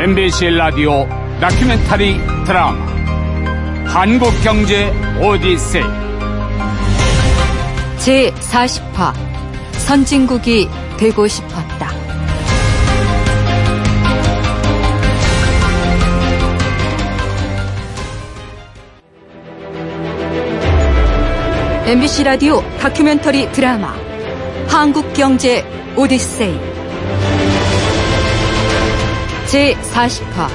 MBC 라디오 다큐멘터리 드라마. 한국경제 오디세이. 제40화 선진국이 되고 싶었다. MBC 라디오 다큐멘터리 드라마 한국경제 오디세이 제40화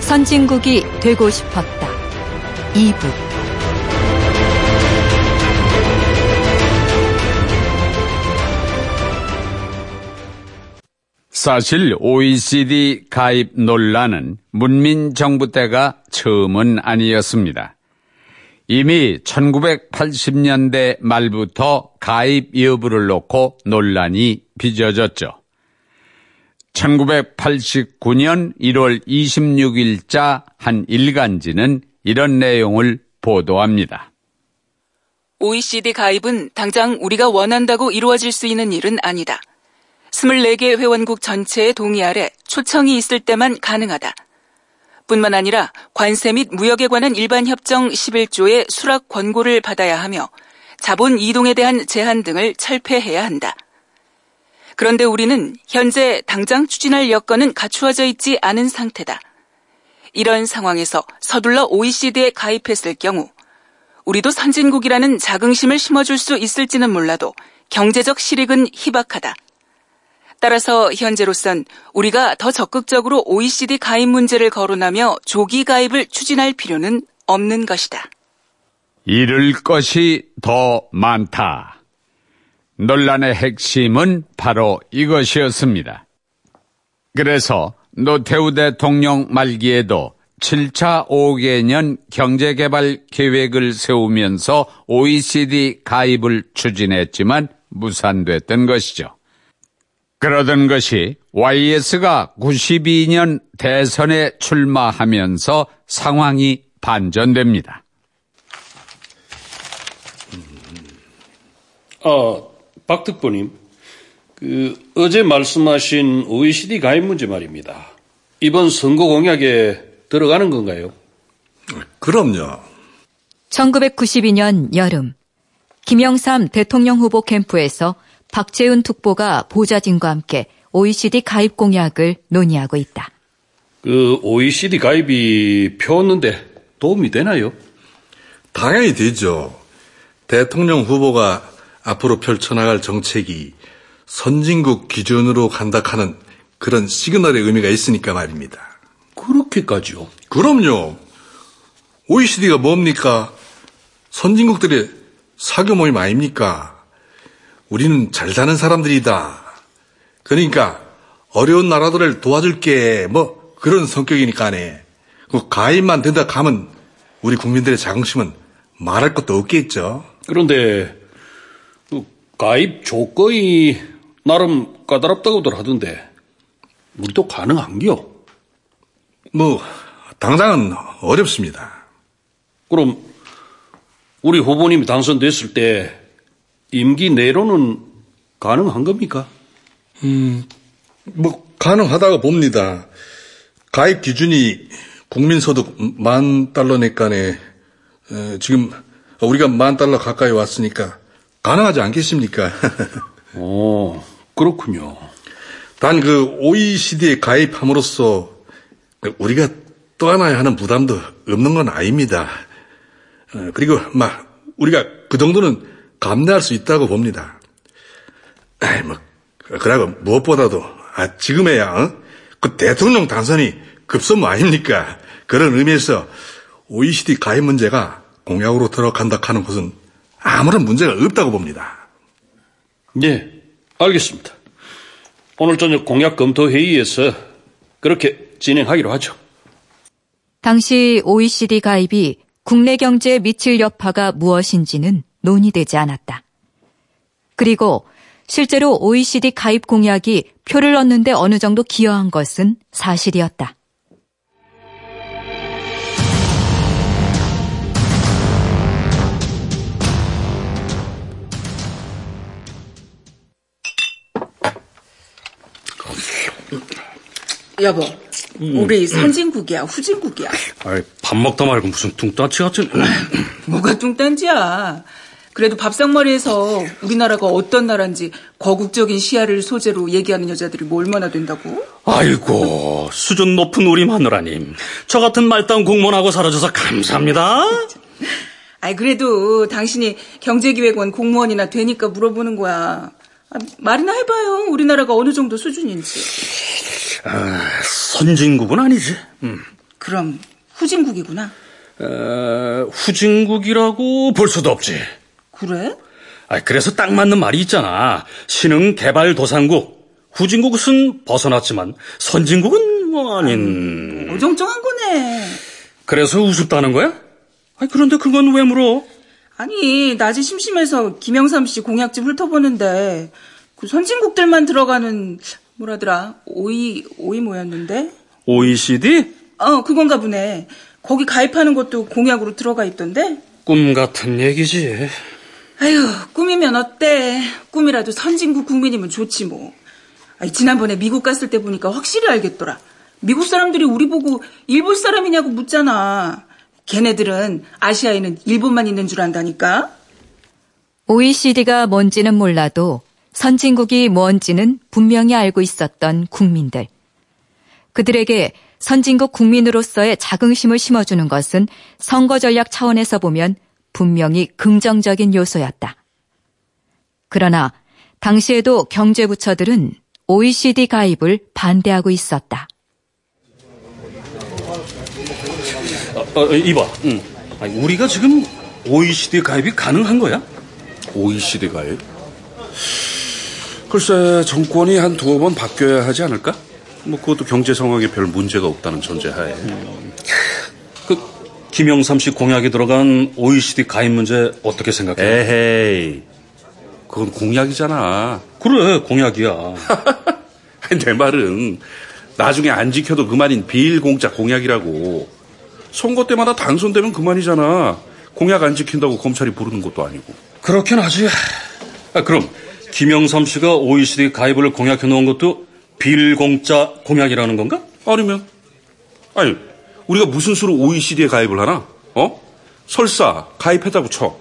선진국이 되고 싶었다. 2부 사실 OECD 가입 논란은 문민 정부 때가 처음은 아니었습니다. 이미 1980년대 말부터 가입 여부를 놓고 논란이 빚어졌죠. 1989년 1월 26일자 한 일간지는 이런 내용을 보도합니다. OECD 가입은 당장 우리가 원한다고 이루어질 수 있는 일은 아니다. 24개 회원국 전체의 동의 아래 초청이 있을 때만 가능하다. 뿐만 아니라 관세 및 무역에 관한 일반 협정 11조의 수락 권고를 받아야 하며 자본 이동에 대한 제한 등을 철폐해야 한다. 그런데 우리는 현재 당장 추진할 여건은 갖추어져 있지 않은 상태다. 이런 상황에서 서둘러 OECD에 가입했을 경우 우리도 선진국이라는 자긍심을 심어줄 수 있을지는 몰라도 경제적 실익은 희박하다. 따라서 현재로선 우리가 더 적극적으로 OECD 가입 문제를 거론하며 조기 가입을 추진할 필요는 없는 것이다. 잃을 것이 더 많다. 논란의 핵심은 바로 이것이었습니다. 그래서 노태우 대통령 말기에도 7차 5개년 경제개발 계획을 세우면서 OECD 가입을 추진했지만 무산됐던 것이죠. 그러던 것이 YS가 92년 대선에 출마하면서 상황이 반전됩니다. 아, 박 특보님, 그 어제 말씀하신 OECD 가입 문제 말입니다. 이번 선거 공약에 들어가는 건가요? 그럼요. 1992년 여름 김영삼 대통령 후보 캠프에서 박재훈 특보가 보좌진과 함께 OECD 가입 공약을 논의하고 있다. 그 OECD 가입이 펴었는데 도움이 되나요? 당연히 되죠. 대통령 후보가 앞으로 펼쳐나갈 정책이 선진국 기준으로 간다 하는 그런 시그널의 의미가 있으니까 말입니다. 그렇게까지요? 그럼요. OECD가 뭡니까? 선진국들의 사교 모임 아닙니까? 우리는 잘 사는 사람들이다. 그러니까 어려운 나라들을 도와줄게 뭐 그런 성격이니까네. 그 가입만 된다 하면 우리 국민들의 자긍심은 말할 것도 없겠죠. 그런데 그 가입 조건이 나름 까다롭다고들 하던데 우리도 가능한겨? 뭐 당장은 어렵습니다. 그럼 우리 후보님이 당선됐을 때 임기 내로는 가능한 겁니까? 뭐 가능하다고 봅니다. 가입 기준이 국민소득 만 달러 내간에 에, 지금 우리가 만 달러 가까이 왔으니까 가능하지 않겠습니까? 오, 그렇군요. 단 그 OECD에 가입함으로써 우리가 떠안아야 하는 부담도 없는 건 아닙니다. 어, 그리고 막 우리가 그 정도는 감내할 수 있다고 봅니다. 에이, 뭐 그러고 무엇보다도 아, 지금에야 어? 그 대통령 당선이 급선무 아닙니까? 그런 의미에서 OECD 가입 문제가 공약으로 들어간다 하는 것은 아무런 문제가 없다고 봅니다. 네, 알겠습니다. 오늘 저녁 공약 검토 회의에서 그렇게 진행하기로 하죠. 당시 OECD 가입이 국내 경제에 미칠 여파가 무엇인지는 논의되지 않았다. 그리고 실제로 OECD 가입 공약이 표를 얻는데 어느 정도 기여한 것은 사실이었다. 여보, 우리 선진국이야, 후진국이야. 아이, 밥 먹다 말고 무슨 뚱따치 같은. 뭐가 뚱딴지야. 그래도 밥상머리에서 우리나라가 어떤 나라인지 거국적인 시야를 소재로 얘기하는 여자들이 뭐 얼마나 된다고? 아이고, 수준 높은 우리 마누라님. 저 같은 말단 공무원하고 살아줘서 감사합니다. 아이, 그래도 당신이 경제기획원 공무원이나 되니까 물어보는 거야. 아, 말이나 해봐요. 우리나라가 어느 정도 수준인지. 선진국은 아니지. 음. 그럼 후진국이구나. 에, 후진국이라고 볼 수도 없지. 그래? 아, 그래서 딱 맞는 말이 있잖아. 신흥 개발 도상국. 후진국은 벗어났지만 선진국은 뭐 아닌. 어정쩡한 거네. 그래서 우습다는 거야? 아, 그런데 그건 왜 물어? 아니, 낮에 심심해서 김영삼 씨 공약집 훑어보는데, 그 선진국들만 들어가는, 뭐라더라, 오이, 오이 뭐였는데? OECD? 어, 그건가 보네. 거기 가입하는 것도 공약으로 들어가 있던데? 꿈 같은 얘기지. 아휴, 꿈이면 어때? 꿈이라도 선진국 국민이면 좋지 뭐. 아니, 지난번에 미국 갔을 때 보니까 확실히 알겠더라. 미국 사람들이 우리 보고 일본 사람이냐고 묻잖아. 걔네들은 아시아에는 일본만 있는 줄 안다니까? OECD가 뭔지는 몰라도 선진국이 뭔지는 분명히 알고 있었던 국민들. 그들에게 선진국 국민으로서의 자긍심을 심어주는 것은 선거 전략 차원에서 보면 분명히 긍정적인 요소였다. 그러나 당시에도 경제부처들은 OECD 가입을 반대하고 있었다. 어, 어, 이봐. 응. 아니, 우리가 지금 OECD 가입이 가능한 거야? OECD 가입? 글쎄, 정권이 한 두어 번 바뀌어야 하지 않을까? 뭐, 그것도 경제 상황에 별 문제가 없다는 전제하에. 그 김영삼 씨 공약이 들어간 OECD 가입 문제 어떻게 생각해? 에헤이. 그건 공약이잖아. 그래, 공약이야. 내 말은 나중에 안 지켜도 그만인 비일공짜 공약이라고. 선거 때마다 당선되면 그만이잖아. 공약 안 지킨다고 검찰이 부르는 것도 아니고. 그렇긴 하지. 아, 그럼 김영삼 씨가 OECD 가입을 공약해 놓은 것도 빌공짜 공약이라는 건가? 아니면? 아니, 우리가 무슨 수로 OECD에 가입을 하나? 어? 설사 가입했다고 쳐.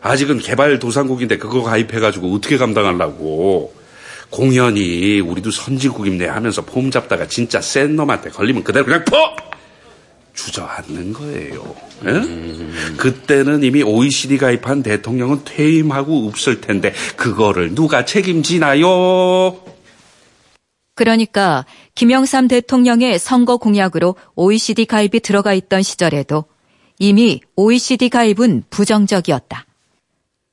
아직은 개발도상국인데 그거 가입해가지고 어떻게 감당하려고. 공연히 우리도 선진국입네 하면서 폼 잡다가 진짜 센 놈한테 걸리면 그대로 그냥 퍼! 주저앉는 거예요. 에? 그때는 이미 OECD 가입한 대통령은 퇴임하고 없을 텐데 그거를 누가 책임지나요? 그러니까 김영삼 대통령의 선거 공약으로 OECD 가입이 들어가 있던 시절에도 이미 OECD 가입은 부정적이었다.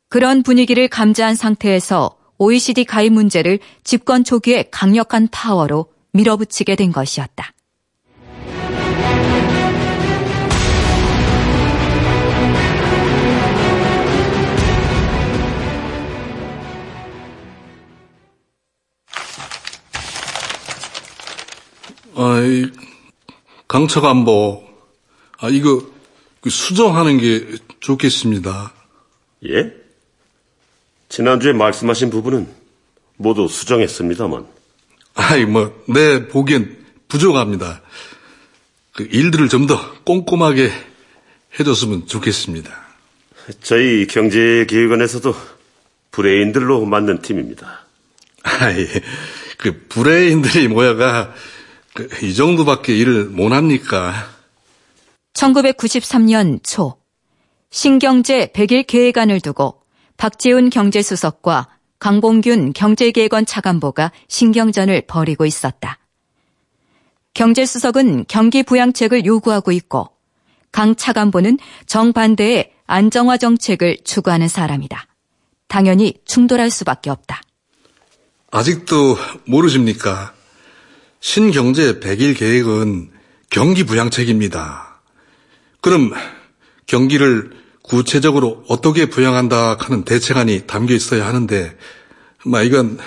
그런 분위기를 감지한 상태에서 OECD 가입 문제를 집권 초기에 강력한 파워로 밀어붙이게 된 것이었다. 아이, 강차관보, 아, 이거, 그 수정하는 게 좋겠습니다. 예? 지난주에 말씀하신 부분은 모두 수정했습니다만. 아이, 뭐, 내 보기엔 부족합니다. 그 일들을 좀 더 꼼꼼하게 해줬으면 좋겠습니다. 저희 경제기획원에서도 브레인들로 만든 팀입니다. 아이, 그 브레인들이 그, 이 정도밖에 일을 못합니까? 1993년 초 신경제 100일 계획안을 두고 박지훈 경제수석과 강봉균 경제계획원 차관보가 신경전을 벌이고 있었다. 경제수석은 경기 부양책을 요구하고 있고 강 차관보는 정반대의 안정화 정책을 추구하는 사람이다. 당연히 충돌할 수밖에 없다. 아직도 모르십니까? 신경제 100일 계획은 경기 부양책입니다. 그럼 경기를 구체적으로 어떻게 부양한다 하는 대책안이 담겨 있어야 하는데, 마 이건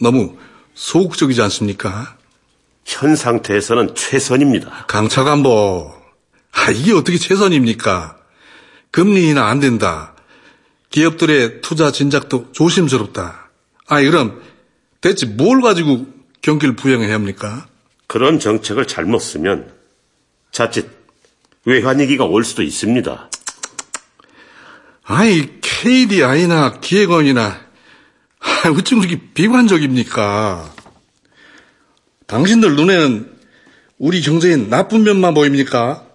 너무 소극적이지 않습니까? 현 상태에서는 최선입니다. 강차관보, 아, 이게 어떻게 최선입니까? 금리 인하 안 된다. 기업들의 투자 진작도 조심스럽다. 아, 그럼 대체 뭘 가지고 경기를 부양해야 합니까? 그런 정책을 잘못 쓰면 자칫 외환위기가 올 수도 있습니다. 아이, KDI나 기획원이나, 아, 어쩜 그렇게 비관적입니까? 당신들 눈에는 우리 경제의 나쁜 면만 보입니까?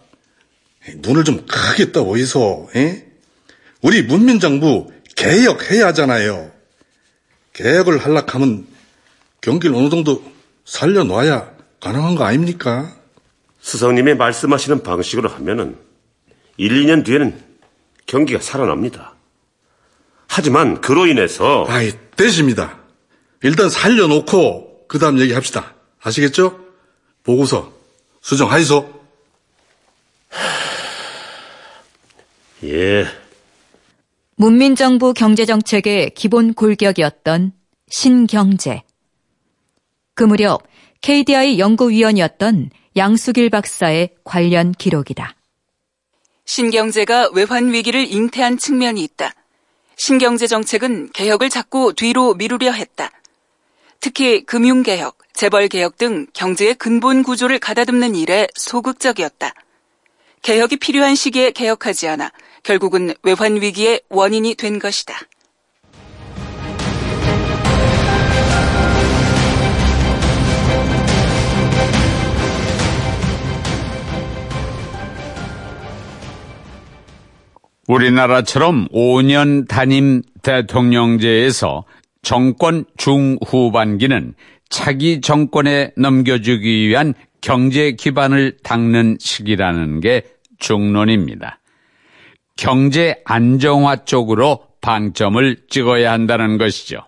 눈을 좀 크게 떠 보이소, 에? 우리 문민정부 개혁해야 하잖아요. 개혁을 하락하면 경기를 어느 정도 살려놔야 가능한 거 아닙니까? 스성님의 말씀하시는 방식으로 하면은 1, 2년 뒤에는 경기가 살아납니다. 하지만 그로 인해서 아이, 되십니다. 일단 살려놓고 그 다음 얘기합시다. 아시겠죠? 보고서 수정하이소. 예, 문민정부 경제정책의 기본 골격이었던 신경제. 그 무렵 KDI 연구위원이었던 양수길 박사의 관련 기록이다. 신경제가 외환 위기를 잉태한 측면이 있다. 신경제 정책은 개혁을 자꾸 뒤로 미루려 했다. 특히 금융개혁, 재벌개혁 등 경제의 근본 구조를 가다듬는 일에 소극적이었다. 개혁이 필요한 시기에 개혁하지 않아 결국은 외환 위기의 원인이 된 것이다. 우리나라처럼 5년 단임 대통령제에서 정권 중후반기는 차기 정권에 넘겨주기 위한 경제 기반을 닦는 시기라는 게 중론입니다. 경제 안정화 쪽으로 방점을 찍어야 한다는 것이죠.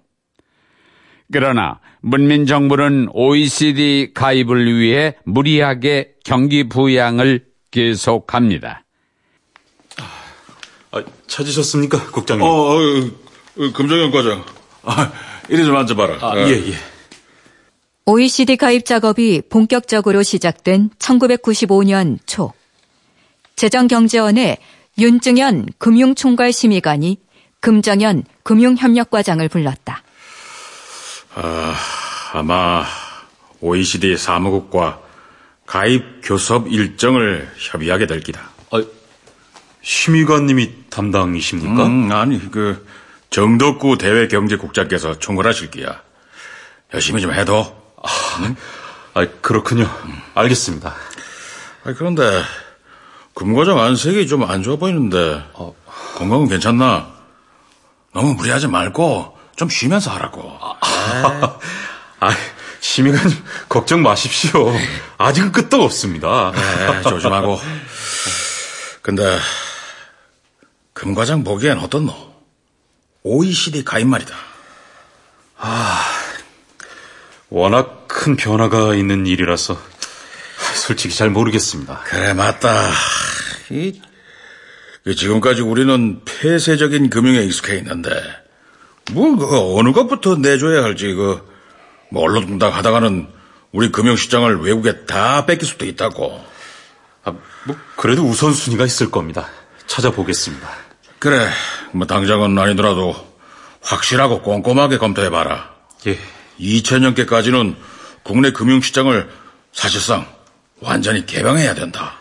그러나 문민정부는 OECD 가입을 위해 무리하게 경기 부양을 계속합니다. 아, 찾으셨습니까, 국장님? 어, 어, 어, 금정현 과장. 아, 이리 좀 앉아봐라. 아, 어. 예, 예. OECD 가입 작업이 본격적으로 시작된 1995년 초. 재정경제원의 윤증현 금융총괄 심의관이 금정현 금융협력과장을 불렀다. 아, 아마 OECD 사무국과 가입 교섭 일정을 협의하게 될 기다. 아, 심의관님이 담당이십니까? 음, 아니, 그 정덕구 대외경제국장께서 총괄하실 기야. 열심히 좀 해도. 아, 그렇군요. 알겠습니다. 아, 그런데 금과장 안색이 좀 안 좋아 보이는데 건강은 괜찮나? 너무 무리하지 말고 좀 쉬면서 하라고. 아, 심의관님 걱정 마십시오. 아직은 끄떡 없습니다. 네, 조심하고. 근데 금과장 보기엔 어떻노? OECD 가입 말이다. 워낙 큰 변화가 있는 일이라서 솔직히 잘 모르겠습니다. 그래 맞다. 이, 그 지금까지 우리는 폐쇄적인 금융에 익숙해 있는데 뭐 그 어느 것부터 내줘야 할지 그 멀렁뚱당 하다가는 우리 금융시장을 외국에 다 뺏길 수도 있다고. 아, 뭐 그래도 우선순위가 있을 겁니다. 찾아보겠습니다. 그래 뭐 당장은 아니더라도 확실하고 꼼꼼하게 검토해봐라. 예. 2000년께까지는 국내 금융시장을 사실상 완전히 개방해야 된다.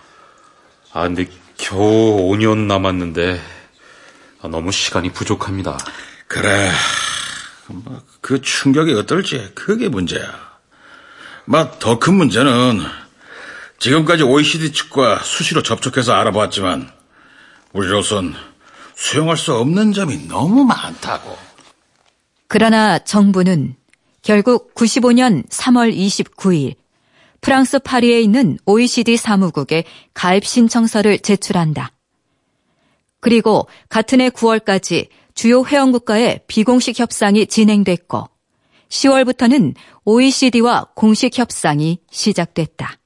아, 근데 겨우 5년 남았는데 아, 너무 시간이 부족합니다. 그래. 뭐그 충격이 어떨지 그게 문제야. 더큰 문제는 지금까지 OECD 측과 수시로 접촉해서 알아봤지만 우리로선 수용할 수 없는 점이 너무 많다고. 그러나 정부는 결국 95년 3월 29일 프랑스 파리에 있는 OECD 사무국에 가입 신청서를 제출한다. 그리고 같은 해 9월까지 주요 회원국과의 비공식 협상이 진행됐고 10월부터는 OECD와 공식 협상이 시작됐다.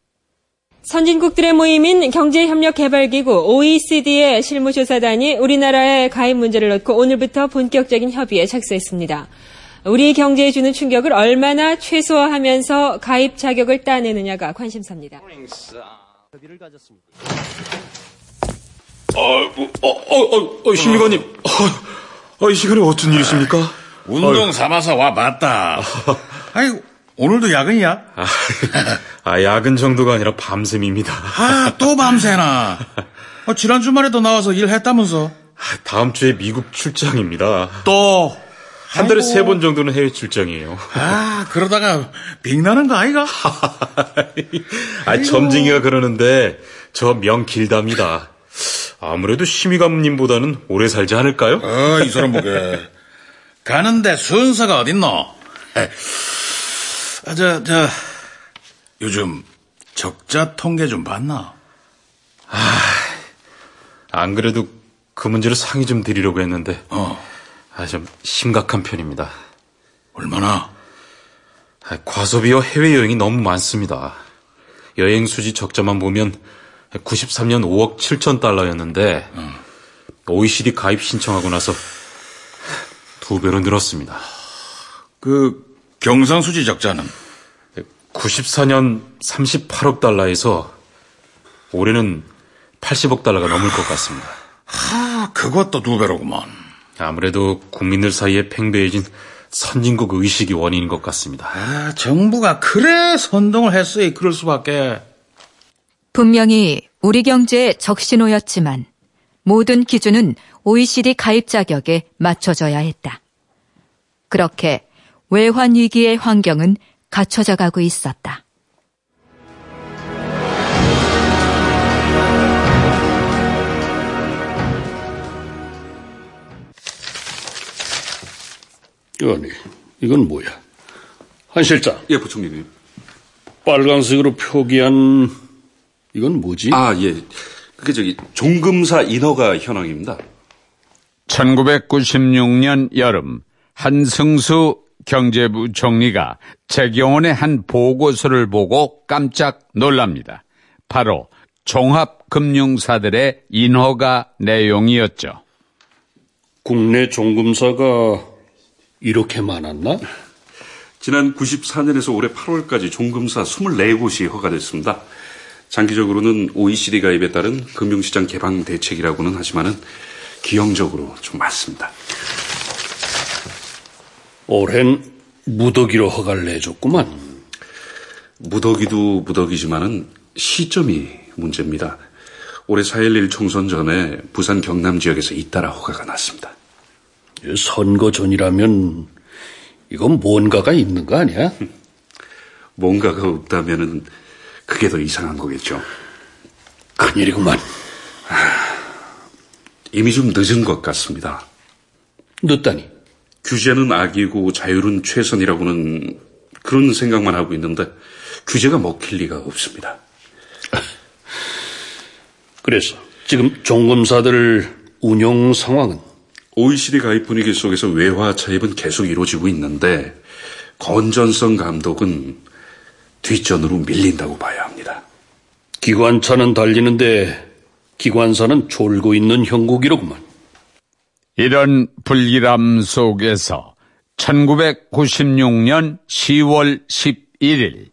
선진국들의 모임인 경제협력개발기구 OECD의 실무조사단이 우리나라의 가입 문제를 놓고 오늘부터 본격적인 협의에 착수했습니다. 우리 경제에 주는 충격을 얼마나 최소화하면서 가입 자격을 따내느냐가 관심사입니다. 어, 어, 어, 어, 심의관님. 어, 어, 이 시간에 어쩐 일이십니까? 운동 삼아서 와 봤다. 아이 오늘도 야근이야? 아, 아, 야근 정도가 아니라 밤샘입니다. 아, 또 밤새나. 어, 지난 주말에도 나와서 일했다면서. 아, 다음 주에 미국 출장입니다. 또. 한 달에 세 번 정도는 해외 출장이에요. 아, 그러다가 빅나는 거 아이가? 아, 점쟁이가 그러는데 저 명 길답니다. 아무래도 심의 감님보다는 오래 살지 않을까요? 어, 이 사람 보게. 가는데 순서가 어딨노? 아, 저, 저, 요즘 적자 통계 좀 봤나? 아, 안 그래도 그 문제로 상의 좀 드리려고 했는데, 어. 아, 좀 심각한 편입니다. 얼마나? 아, 과소비와 해외여행이 너무 많습니다. 여행 수지 적자만 보면 93년 5억 7천 달러였는데, 어. OECD 가입 신청하고 나서 두 배로 늘었습니다. 그 경상수지 적자는 94년 38억 달러에서 올해는 80억 달러가 넘을 것 같습니다. 하, 그것도 두 배로구만. 아무래도 국민들 사이에 팽배해진 선진국 의식이 원인인 것 같습니다. 아, 정부가 그래 선동을 했어야 그럴 수밖에. 분명히 우리 경제의 적신호였지만 모든 기준은 OECD 가입 자격에 맞춰져야 했다. 그렇게 외환 위기의 환경은 갖춰져 가고 있었다. 아니, 이건 뭐야? 한 실장. 예, 부총리님. 빨간색으로 표기한 이건 뭐지? 아, 예. 그게 저기 종금사 인허가 현황입니다. 1996년 여름 한승수 경제부 총리가 재경원의 한 보고서를 보고 깜짝 놀랍니다. 바로 종합금융사들의 인허가 내용이었죠. 국내 종금사가 이렇게 많았나? 지난 94년에서 올해 8월까지 종금사 24곳이 허가됐습니다. 장기적으로는 OECD 가입에 따른 금융시장 개방 대책이라고는 하지만은 기형적으로 좀 많습니다. 올해는 무더기로 허가를 내줬구만. 무더기도 무더기지만은 시점이 문제입니다. 올해 4.11 총선 전에 부산 경남 지역에서 잇따라 허가가 났습니다. 선거 전이라면 이건 뭔가가 있는 거 아니야? 뭔가가 없다면은 그게 더 이상한 거겠죠. 큰일이구만. 이미 좀 늦은 것 같습니다. 늦다니. 규제는 악이고 자율은 최선이라고는 그런 생각만 하고 있는데 규제가 먹힐 리가 없습니다. 그래서 지금 종금사들 운영 상황은 OECD 가입 분위기 속에서 외화 차입은 계속 이루어지고 있는데 건전성 감독은 뒷전으로 밀린다고 봐야 합니다. 기관차는 달리는데 기관사는 졸고 있는 형국이로구만. 이런 불길함 속에서 1996년 10월 11일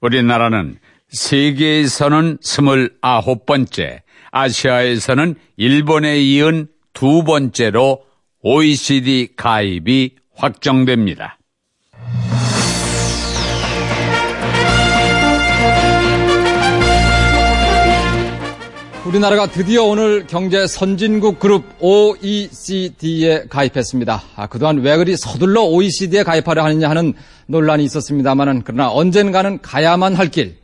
우리나라는 세계에서는 29번째, 아시아에서는 일본에 이은 두 번째로 OECD 가입이 확정됩니다. 우리나라가 드디어 오늘 경제 선진국 그룹 OECD에 가입했습니다. 아, 그동안 왜 그리 서둘러 OECD에 가입하려 하느냐 하는 논란이 있었습니다만은 그러나 언젠가는 가야만 할 길.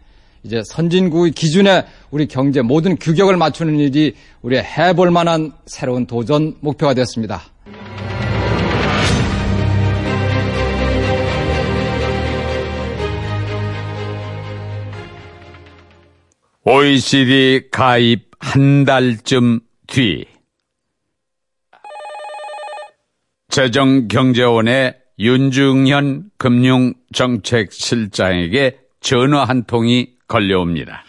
이제 선진국의 기준에 우리 경제 모든 규격을 맞추는 일이 우리 해볼 만한 새로운 도전 목표가 되었습니다. OECD 가입 한 달쯤 뒤 재정경제원의 윤중현 금융정책실장에게 전화 한 통이 걸려옵니다.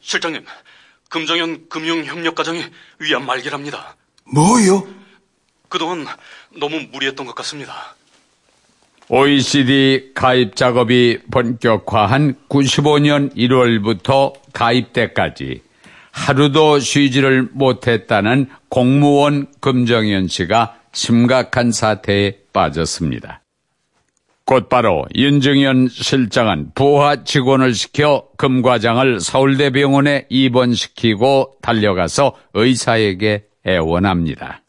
실장님, 금정현 금융협력과정이 위안 말기랍니다. 뭐요? 그동안 너무 무리했던 것 같습니다. OECD 가입 작업이 본격화한 95년 1월부터 가입 때까지 하루도 쉬지를 못했다는 공무원 금정현 씨가 심각한 사태에 빠졌습니다. 곧바로 윤정현 실장은 부하 직원을 시켜 금과장을 서울대병원에 입원시키고 달려가서 의사에게 애원합니다.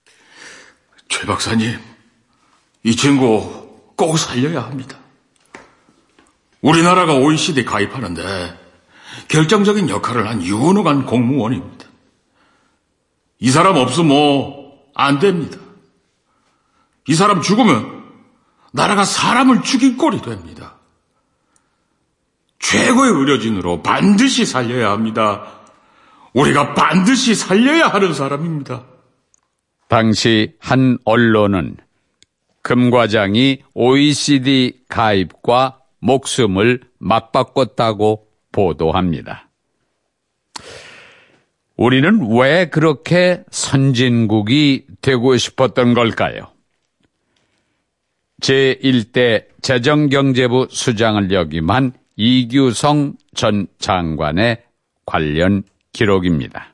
최 박사님, 이 친구 꼭 살려야 합니다. 우리나라가 OECD 가입하는데 결정적인 역할을 한 유능한 공무원입니다. 이 사람 없으면 뭐 안 됩니다. 이 사람 죽으면 나라가 사람을 죽인 꼴이 됩니다. 최고의 의료진으로 반드시 살려야 합니다. 우리가 반드시 살려야 하는 사람입니다. 당시 한 언론은 금 과장이 OECD 가입과 목숨을 맞바꿨다고 보도합니다. 우리는 왜 그렇게 선진국이 되고 싶었던 걸까요? 제1대 재정경제부 수장을 역임한 이규성 전 장관의 관련 기록입니다.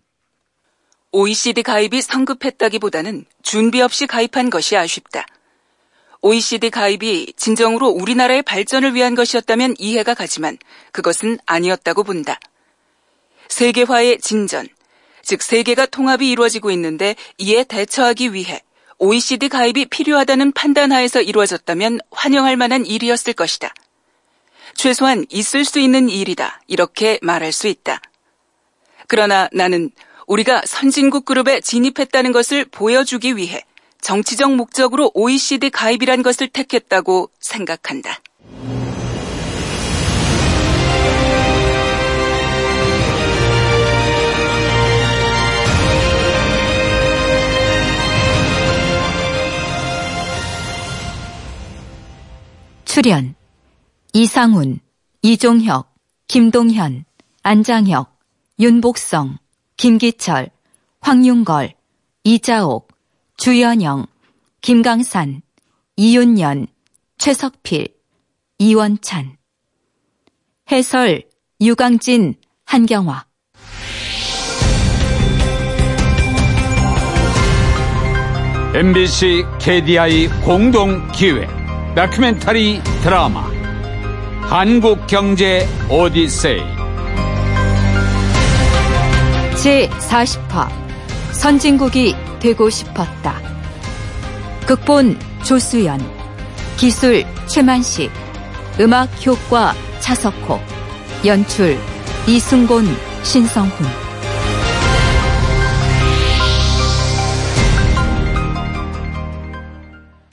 OECD 가입이 성급했다기보다는 준비 없이 가입한 것이 아쉽다. OECD 가입이 진정으로 우리나라의 발전을 위한 것이었다면 이해가 가지만 그것은 아니었다고 본다. 세계화의 진전, 즉 세계가 통합이 이루어지고 있는데 이에 대처하기 위해 OECD 가입이 필요하다는 판단하에서 이루어졌다면 환영할 만한 일이었을 것이다. 최소한 있을 수 있는 일이다. 이렇게 말할 수 있다. 그러나 나는 우리가 선진국 그룹에 진입했다는 것을 보여주기 위해 정치적 목적으로 OECD 가입이란 것을 택했다고 생각한다. 출연 이상훈, 이종혁, 김동현, 안장혁, 윤복성, 김기철, 황윤걸, 이자옥, 주연영, 김강산, 이윤연, 최석필, 이원찬. 해설 유강진, 한경화. MBC KDI 공동 기획 다큐멘터리 드라마. 한국 경제 오디세이. 제40화 선진국이 되고 싶었다. 극본 조수연, 기술 최만식, 음악 효과 차석호, 연출 이승곤, 신성훈.